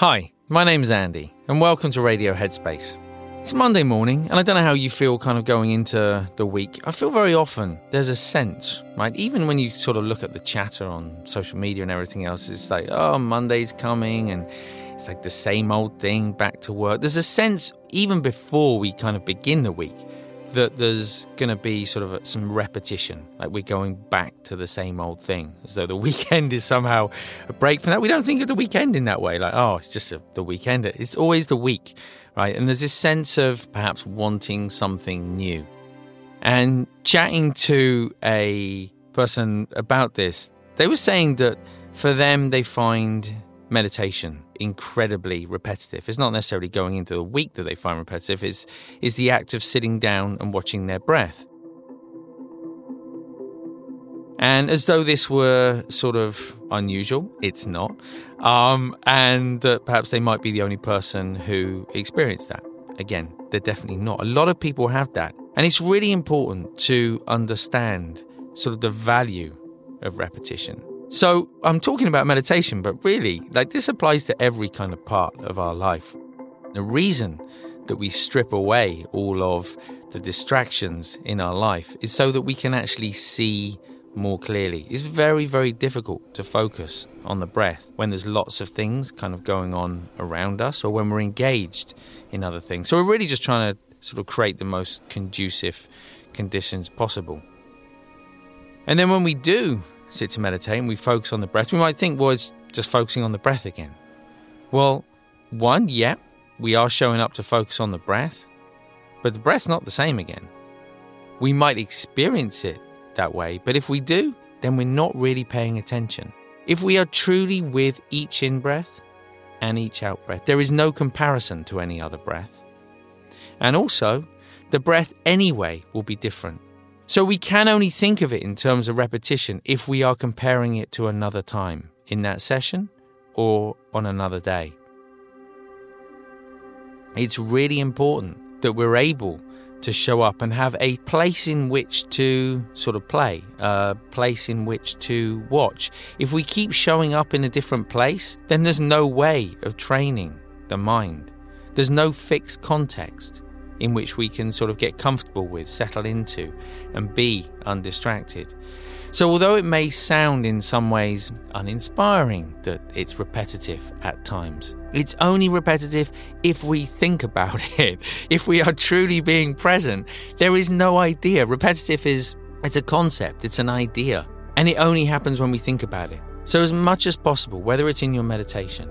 Hi, my name's Andy, and welcome to Radio Headspace. It's Monday morning, and I don't know how you feel kind of going into the week. I feel very often there's a sense, right? Even when you sort of look at the chatter on social media and everything else, it's like, oh, Monday's coming, and it's like the same old thing, back to work. There's a sense, even before we kind of begin the week, that there's going to be sort of some repetition, like we're going back to the same old thing, as though the weekend is somehow a break from that. We don't think of the weekend in that way, like, oh, it's just a, the weekend. It's always the week, right? And there's this sense of perhaps wanting something new. And chatting to a person about this, they were saying that for them, they find meditation incredibly repetitive. It's not necessarily going into the week that they find repetitive, it's, it's the act of sitting down and watching their breath. And as though this were sort of unusual, it's not. Um, and uh, perhaps they might be the only person who experienced that. Again, they're definitely not. A lot of people have that. And it's really important to understand sort of the value of repetition. So I'm talking about meditation, but really, like this applies to every kind of part of our life. The reason that we strip away all of the distractions in our life is so that we can actually see more clearly. It's very, very difficult to focus on the breath when there's lots of things kind of going on around us or when we're engaged in other things. So we're really just trying to sort of create the most conducive conditions possible. And then when we do sit to meditate and we focus on the breath, we might think, well, it's just focusing on the breath again. Well, one, yeah, we are showing up to focus on the breath, but the breath's not the same again. We might experience it that way, but if we do, then we're not really paying attention. If we are truly with each in breath and each out breath, there is no comparison to any other breath. And also, the breath anyway will be different. So we can only think of it in terms of repetition if we are comparing it to another time in that session or on another day. It's really important that we're able to show up and have a place in which to sort of play, a place in which to watch. If we keep showing up in a different place, then there's no way of training the mind. There's no fixed context in which we can sort of get comfortable with, settle into, and be undistracted. So, although it may sound in some ways uninspiring that it's repetitive at times, it's only repetitive if we think about it. If we are truly being present, there is no idea. Repetitive is it's a concept, it's an idea, and it only happens when we think about it. So, as much as possible, whether it's in your meditation,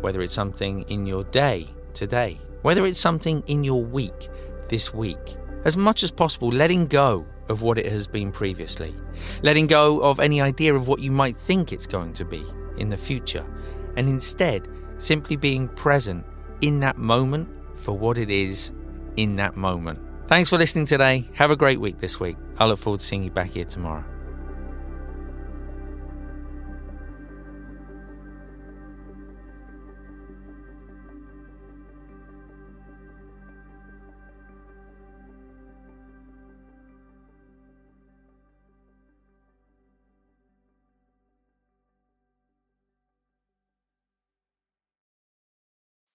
whether it's something in your day today, whether it's something in your week this week, as much as possible, letting go of what it has been previously, letting go of any idea of what you might think it's going to be in the future, and instead simply being present in that moment for what it is in that moment. Thanks for listening today. Have a great week this week. I look forward to seeing you back here tomorrow.